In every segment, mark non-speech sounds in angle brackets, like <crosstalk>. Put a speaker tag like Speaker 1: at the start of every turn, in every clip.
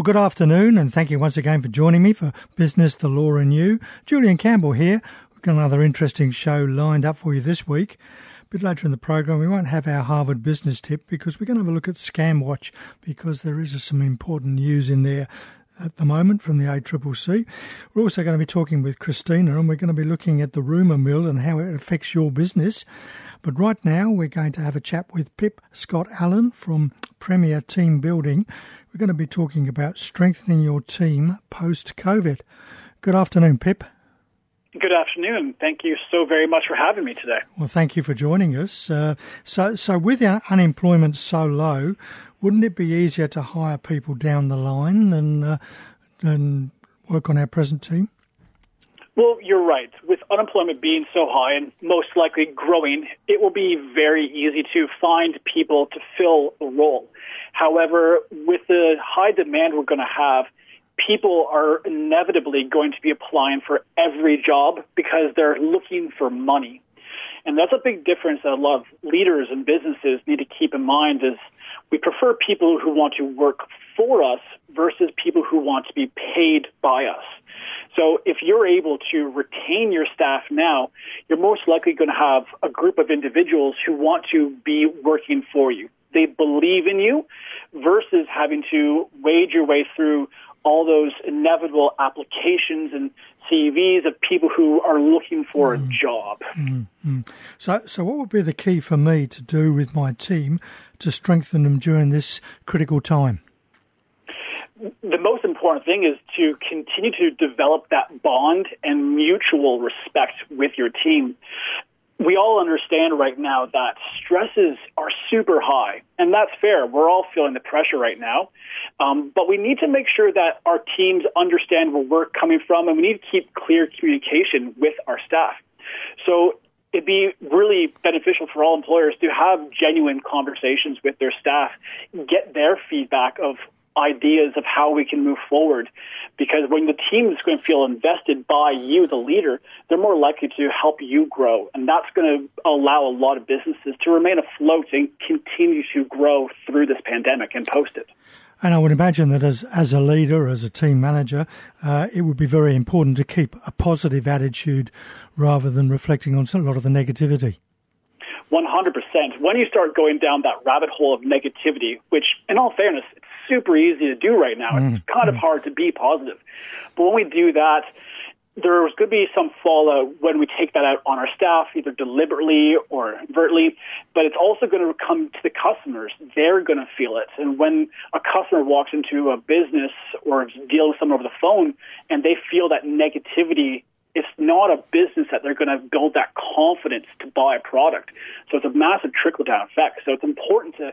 Speaker 1: Well, good afternoon, and thank you once again for joining me for Business, the Law, and You. Julian Campbell here. We've got another interesting show lined up for you this week. A bit later in the program, we won't have our Harvard business tip because we're going to have a look at ScamWatch because there is some important news in there at the moment from the ACCC. We're also going to be talking with Christina and we're going to be looking at the rumour mill and how it affects your business. But right now, we're going to have a chat with Pip Scott Allen from Premier Team Building. We're going to be talking about strengthening your team post COVID. Good afternoon, Pip.
Speaker 2: Good afternoon. Thank you so very much for having me today.
Speaker 1: Well, thank you for joining us. Uh, so, so with our unemployment so low, wouldn't it be easier to hire people down the line than uh, than work on our present team?
Speaker 2: Well, you're right. With unemployment being so high and most likely growing, it will be very easy to find people to fill a role. However, with the high demand we're going to have, people are inevitably going to be applying for every job because they're looking for money. And that's a big difference that a lot of leaders and businesses need to keep in mind is we prefer people who want to work for us versus people who want to be paid by us. So if you're able to retain your staff now, you're most likely going to have a group of individuals who want to be working for you. They believe in you versus having to wade your way through all those inevitable applications and CVs of people who are looking for mm. a job.
Speaker 1: Mm-hmm. So, so what would be the key for me to do with my team to strengthen them during this critical time?
Speaker 2: The most important thing is to continue to develop that bond and mutual respect with your team we all understand right now that stresses are super high, and that's fair. We're all feeling the pressure right now. Um, but we need to make sure that our teams understand where we're coming from, and we need to keep clear communication with our staff. So it'd be really beneficial for all employers to have genuine conversations with their staff, get their feedback of ideas of how we can move forward. Because when the team is going to feel invested by you, the leader, they're more likely to help you grow. And that's going to allow a lot of businesses to remain afloat and continue to grow through this pandemic and post it.
Speaker 1: And I would imagine that as, as a leader, as a team manager, uh, it would be very important to keep a positive attitude rather than reflecting on a lot of the negativity.
Speaker 2: 100%. When you start going down that rabbit hole of negativity, which, in all fairness, it's super easy to do right now. Mm. It's kind of hard to be positive. But when we do that, there's going to be some fallout when we take that out on our staff, either deliberately or overtly, but it's also going to come to the customers. They're going to feel it. And when a customer walks into a business or deals with someone over the phone and they feel that negativity, it's not a business that they're going to build that confidence to buy a product. So it's a massive trickle down effect. So it's important to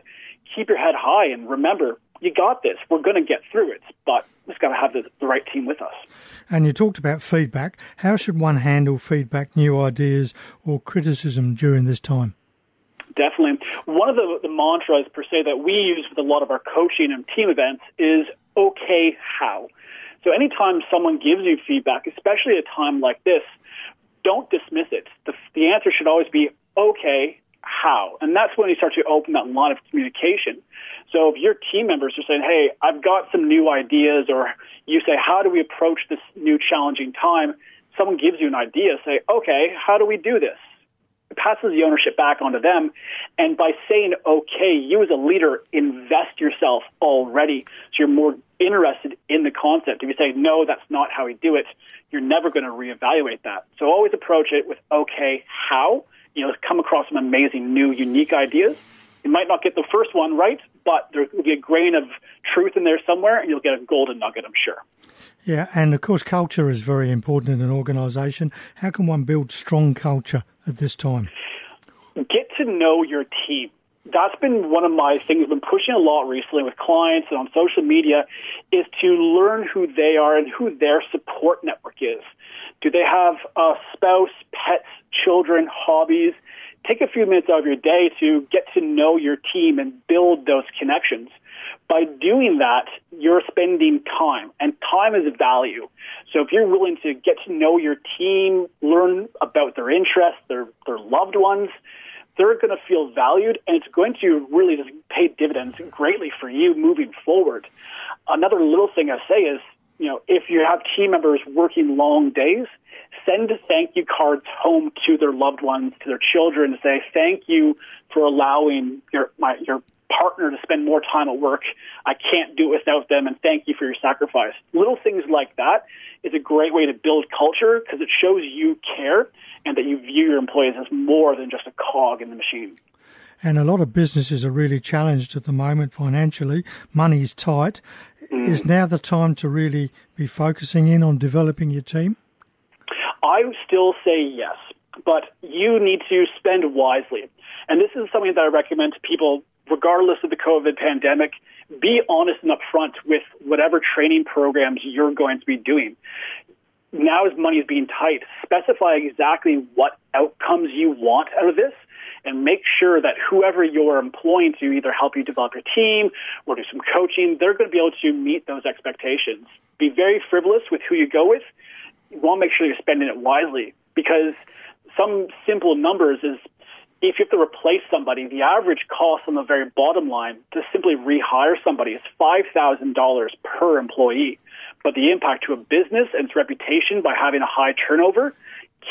Speaker 2: keep your head high and remember you got this. We're going to get through it, but we've got to have the, the right team with us.
Speaker 1: And you talked about feedback. How should one handle feedback, new ideas, or criticism during this time?
Speaker 2: Definitely. One of the, the mantras, per se, that we use with a lot of our coaching and team events is okay, how? So anytime someone gives you feedback, especially at a time like this, don't dismiss it. The, the answer should always be okay, how? And that's when you start to open that line of communication. So if your team members are saying, hey, I've got some new ideas, or you say, how do we approach this new challenging time? Someone gives you an idea, say, okay, how do we do this? It passes the ownership back onto them. And by saying, okay, you as a leader invest yourself already. So you're more interested in the concept. If you say, no, that's not how we do it, you're never going to reevaluate that. So always approach it with, okay, how? You know, come across some amazing new, unique ideas you might not get the first one right, but there will be a grain of truth in there somewhere, and you'll get a golden nugget, I'm sure.
Speaker 1: Yeah, and of course, culture is very important in an organisation. How can one build strong culture at this time?
Speaker 2: Get to know your team. That's been one of my things I've been pushing a lot recently with clients and on social media is to learn who they are and who their support network is. Do they have a spouse, pets, children, hobbies? take a few minutes out of your day to get to know your team and build those connections. By doing that, you're spending time, and time is a value. So if you're willing to get to know your team, learn about their interests, their, their loved ones, they're going to feel valued, and it's going to really just paid dividends greatly for you moving forward. Another little thing I say is, you know, if you have team members working long days, send thank you cards home to their loved ones, to their children, say thank you for allowing your my your partner to spend more time at work. I can't do it without them, and thank you for your sacrifice. Little things like that is a great way to build culture because it shows you care and that you view your employees as more than just a cog in the machine.
Speaker 1: And a lot of businesses are really challenged at the moment financially. Money is tight. Mm. Is now the time to really be focusing in on developing your team?
Speaker 2: I would still say yes, but you need to spend wisely. And this is something that I recommend to people regardless of the COVID pandemic, be honest and upfront with whatever training programs you're going to be doing. Now as money is being tight, specify exactly what outcomes you want out of this and make sure that whoever you're employing to either help you develop your team or do some coaching, they're going to be able to meet those expectations. Be very frivolous with who you go with. You want to make sure you're spending it wisely because some simple numbers is if you have to replace somebody, the average cost on the very bottom line to simply rehire somebody is $5,000 per employee. But the impact to a business and its reputation by having a high turnover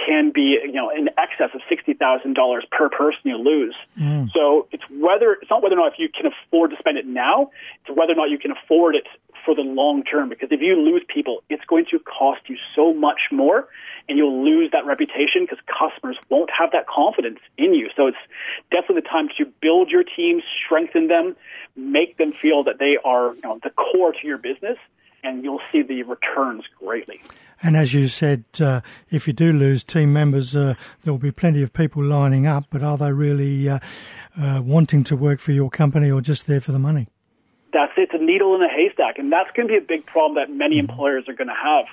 Speaker 2: can be, you know, in excess of $60,000 per person you lose. Mm. So it's whether, it's not whether or not if you can afford to spend it now, it's whether or not you can afford it for the long term. Because if you lose people, it's going to cost you so much more and you'll lose that reputation because customers won't have that confidence in you. So it's definitely the time to build your team, strengthen them, make them feel that they are you know, the core to your business, and you'll see the returns greatly.
Speaker 1: And as you said, uh, if you do lose team members, uh, there will be plenty of people lining up, but are they really uh, uh wanting to work for your company or just there for the money?
Speaker 2: That's it's a needle in a haystack, and that's going to be a big problem that many mm-hmm. employers are going to have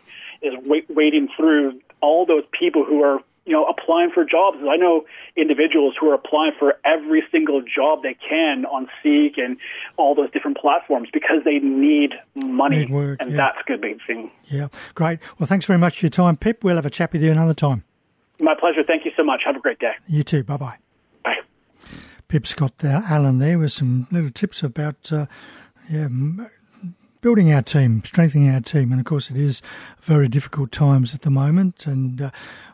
Speaker 2: is wait, waiting through all those people who are you know applying for jobs. I know individuals who are applying for every single job they can on Seek and all those different platforms because they need money,
Speaker 1: need work,
Speaker 2: and
Speaker 1: yeah.
Speaker 2: that's a good big thing.
Speaker 1: Yeah, great. Well, thanks very much for your time, Pip. We'll have a chat with you another time.
Speaker 2: My pleasure. Thank you so much. Have a great day.
Speaker 1: You too. Bye bye.
Speaker 2: Bye.
Speaker 1: Pip Scott uh, Allen there with some little tips about uh, yeah, building our team, strengthening our team. And of course, it is very difficult times at the moment. And uh,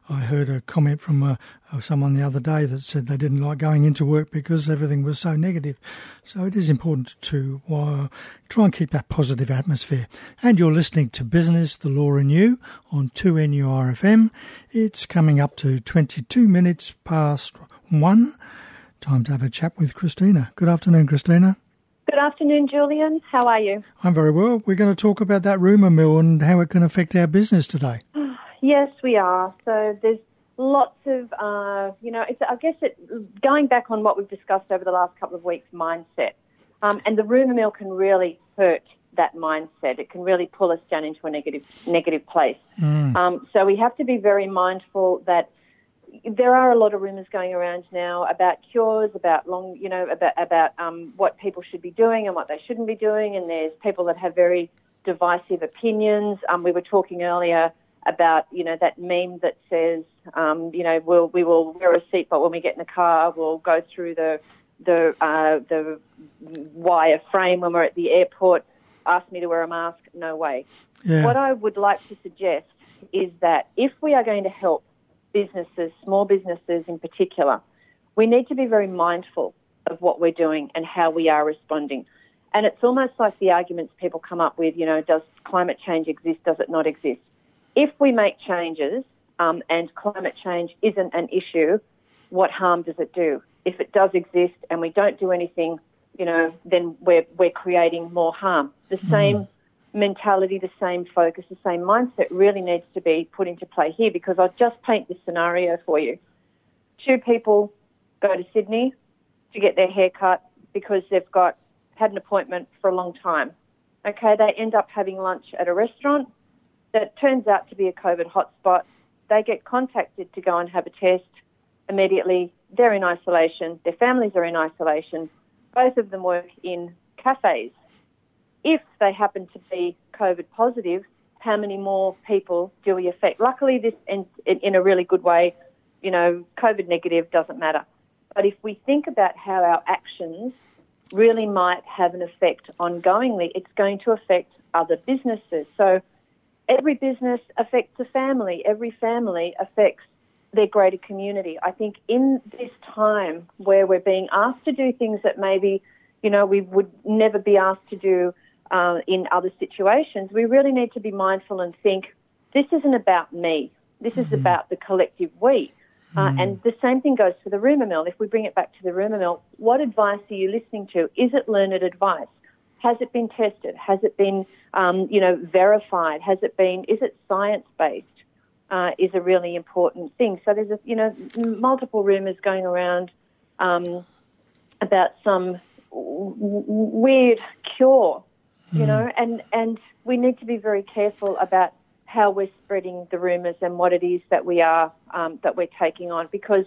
Speaker 1: I heard a comment from uh, someone the other day that said they didn't like going into work because everything was so negative. So it is important to uh, try and keep that positive atmosphere. And you're listening to Business, the Law and You on 2NURFM. It's coming up to 22 minutes past one. Time to have a chat with Christina. Good afternoon, Christina.
Speaker 3: Good afternoon, Julian. How are you?
Speaker 1: I'm very well. We're going to talk about that rumour mill and how it can affect our business today. <sighs>
Speaker 3: yes, we are. So there's lots of, uh, you know, I guess it, going back on what we've discussed over the last couple of weeks, mindset. Um, and the rumour mill can really hurt that mindset. It can really pull us down into a negative negative place. Mm. Um, so we have to be very mindful that there are a lot of rumours going around now about cures, about long, you know, about about um, what people should be doing and what they shouldn't be doing, and there's people that have very divisive opinions. Um, we were talking earlier about, you know, that meme that says, um, you know, we'll, we will wear a seatbelt when we get in the car. We'll go through the the uh, the wire frame when we're at the airport. Ask me to wear a mask? No way. Yeah. What I would like to suggest is that if we are going to help businesses, small businesses in particular, we need to be very mindful of what we're doing and how we are responding. And it's almost like the arguments people come up with, you know, does climate change exist? Does it not exist? If we make changes um, and climate change isn't an issue, what harm does it do? If it does exist and we don't do anything, you know, then we're, we're creating more harm. The mm. same mentality, the same focus, the same mindset really needs to be put into play here because I'll just paint this scenario for you. Two people go to Sydney to get their hair cut because they've got had an appointment for a long time. Okay, they end up having lunch at a restaurant that turns out to be a COVID hotspot. They get contacted to go and have a test. Immediately, they're in isolation. Their families are in isolation. Both of them work in cafes if they happen to be COVID positive, how many more people do we affect? Luckily, this in, in a really good way, you know, COVID negative doesn't matter. But if we think about how our actions really might have an effect ongoingly. It's going to affect other businesses. So every business affects a family, every family affects their greater community. I think in this time where we're being asked to do things that maybe, you know, we would never be asked to do uh, in other situations, we really need to be mindful and think this isn't about me. This is mm-hmm. about the collective we. Uh, mm. and the same thing goes for the rumour mill. If we bring it back to the rumour mill, what advice are you listening to? Is it learned advice? Has it been tested? Has it been, um, you know, verified? Has it been? Is it science based? Uh, is a really important thing. So there's, a, you know, multiple rumours going around um, about some w- weird cure, you mm. know, and and we need to be very careful about how we're spreading the rumours and what it is that we are um, that we're taking on because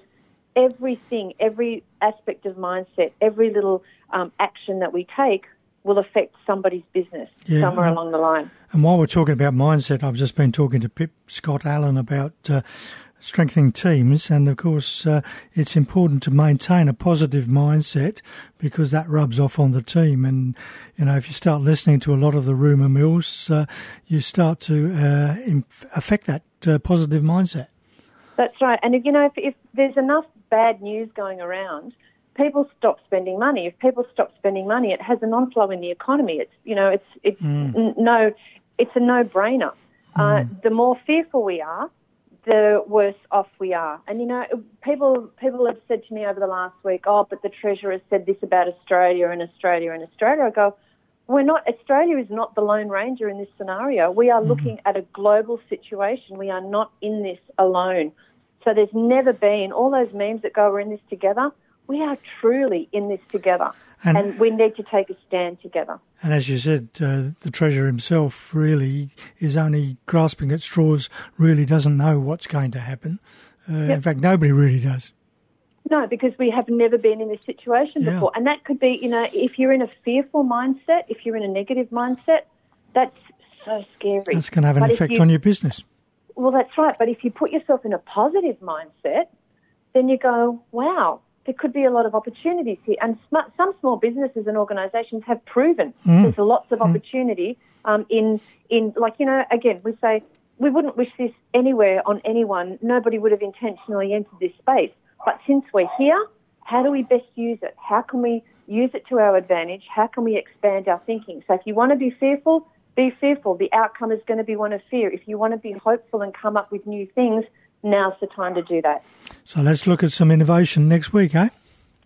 Speaker 3: everything, every aspect of mindset, every little um, action that we take will affect somebody's business yeah, somewhere along the line.
Speaker 1: And while we're talking about mindset, I've just been talking to Pip Scott Allen about uh, strengthening teams. And of course, uh, it's important to maintain a positive mindset because that rubs off on the team. And, you know, if you start listening to a lot of the rumour mills, uh, you start to uh, affect that uh, positive mindset.
Speaker 3: That's right. And, if, you know, if, if there's enough bad news going around, people stop spending money. If people stop spending money, it has an onflow in the economy. It's you know, it's it's mm. n- no, it's a no-brainer. Uh, mm. Uh, the more fearful we are, the worse off we are. And you know, people people have said to me over the last week, "Oh, but the treasurer said this about Australia and Australia and Australia." I go, "We're not. Australia is not the lone ranger in this scenario. We are mm-hmm. looking at a global situation. We are not in this alone. So there's never been all those memes that go, "We're in this together." We are truly in this together. And, and, we need to take a stand together.
Speaker 1: And as you said, uh, the Treasurer himself really is only grasping at straws, really doesn't know what's going to happen. Uh, yep. In fact, nobody really does.
Speaker 3: No, because we have never been in this situation yeah. before. And that could be, you know, if you're in a fearful mindset, if you're in a negative mindset, that's so scary.
Speaker 1: That's going to have an but effect you, on your business.
Speaker 3: Well, that's right. But if you put yourself in a positive mindset, then you go, wow, there could be a lot of opportunities here. And sm- some small businesses and organisations have proven mm. there's lots of mm. opportunity um, in in like you know again we say we wouldn't wish this anywhere on anyone. Nobody would have intentionally entered this space. But since we're here, how do we best use it? How can we use it to our advantage? How can we expand our thinking? So if you want to be fearful, be fearful. The outcome is going to be one of fear. If you want to be hopeful and come up with new things, now's the time to do that.
Speaker 1: So let's look at some innovation next week, eh?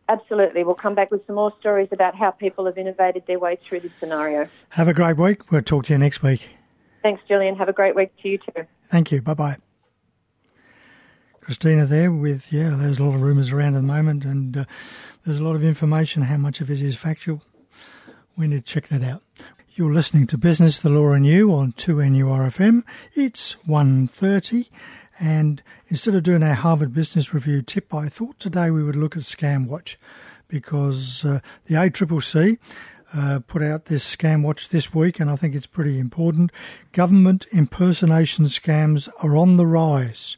Speaker 3: Absolutely. We'll come back with some more stories about how people have innovated their way through this scenario.
Speaker 1: Have a great week. We'll talk to you next week.
Speaker 3: Thanks, Julian. Have a great week to you too.
Speaker 1: Thank you. Bye bye. Christina there with, yeah, there's a lot of rumours around at the moment and uh, there's a lot of information. How much of it is factual? We need to check that out. You're listening to Business, the Law and You on 2NURFM. It's 1.30 and instead of doing our Harvard Business Review tip, I thought today we would look at ScamWatch because uh, the ACCC uh, put out this ScamWatch this week, and I think it's pretty important. Government impersonation scams are on the rise.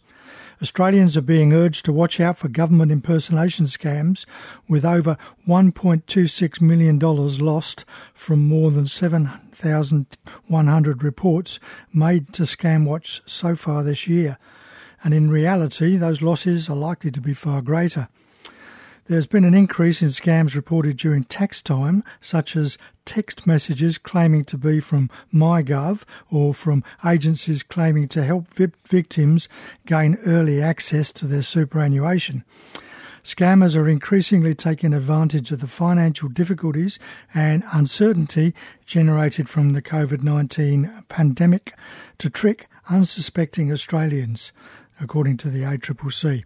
Speaker 1: Australians are being urged to watch out for government impersonation scams, with over $1.26 million lost from more than 7,100 reports made to ScamWatch so far this year and in reality, those losses are likely to be far greater. There's been an increase in scams reported during tax time, such as text messages claiming to be from MyGov or from agencies claiming to help victims gain early access to their superannuation. Scammers are increasingly taking advantage of the financial difficulties and uncertainty generated from the COVID 19 pandemic to trick unsuspecting Australians according to the ACCC.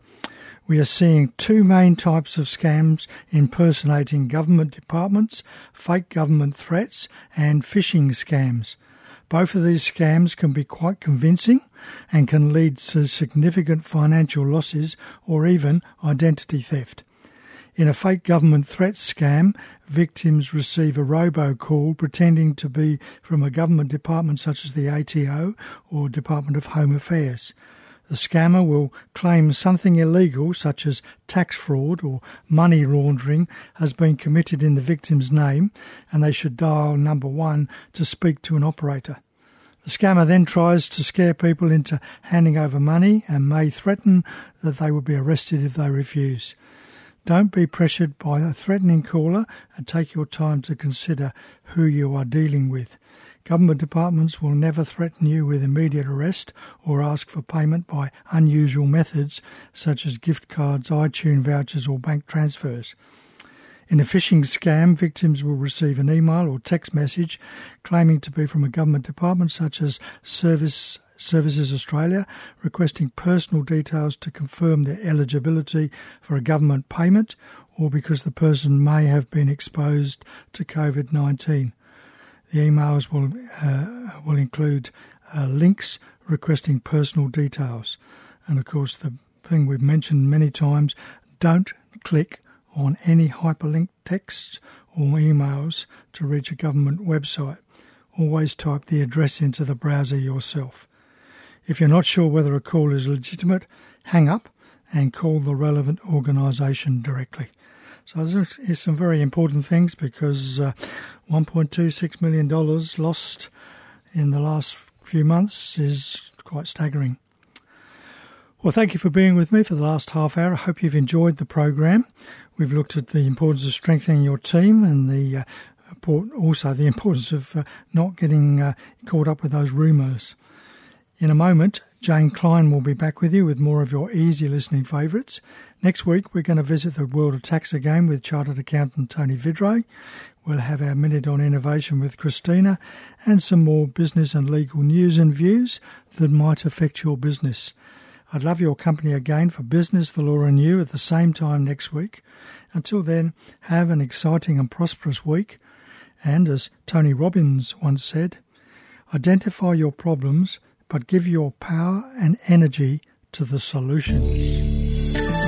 Speaker 1: We are seeing two main types of scams impersonating government departments, fake government threats, and phishing scams. Both of these scams can be quite convincing and can lead to significant financial losses or even identity theft. In a fake government threat scam, victims receive a robocall pretending to be from a government department such as the ATO or Department of Home Affairs. The scammer will claim something illegal, such as tax fraud or money laundering, has been committed in the victim's name, and they should dial number one to speak to an operator. The scammer then tries to scare people into handing over money and may threaten that they will be arrested if they refuse. Don't be pressured by a threatening caller and take your time to consider who you are dealing with. Government departments will never threaten you with immediate arrest or ask for payment by unusual methods such as gift cards, iTunes vouchers, or bank transfers. In a phishing scam, victims will receive an email or text message claiming to be from a government department such as Service Services Australia, requesting personal details to confirm their eligibility for a government payment or because the person may have been exposed to COVID 19. The emails will, uh, will include uh, links requesting personal details. And of course, the thing we've mentioned many times don't click on any hyperlinked texts or emails to reach a government website. Always type the address into the browser yourself. If you're not sure whether a call is legitimate, hang up and call the relevant organisation directly. So there's some very important things because uh, $1.26 million lost in the last few months is quite staggering. Well, thank you for being with me for the last half hour. I hope you've enjoyed the program. We've looked at the importance of strengthening your team and the uh, also the importance of uh, not getting uh, caught up with those rumours. In a moment, Jane Klein will be back with you with more of your easy listening favourites. Next week, we're going to visit the world of tax again with Chartered Accountant Tony Vidray. We'll have our Minute on Innovation with Christina and some more business and legal news and views that might affect your business. I'd love your company again for Business, the Law and You at the same time next week. Until then, have an exciting and prosperous week. And as Tony Robbins once said, identify your problems, but give your power and energy to the solution.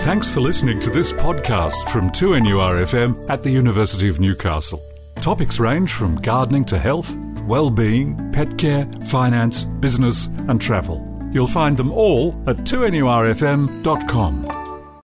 Speaker 4: Thanks for listening to this podcast from 2NURFM at the University of Newcastle. Topics range from gardening to health, well-being, pet care, finance, business and travel. You'll find them all at 2NURFM.com.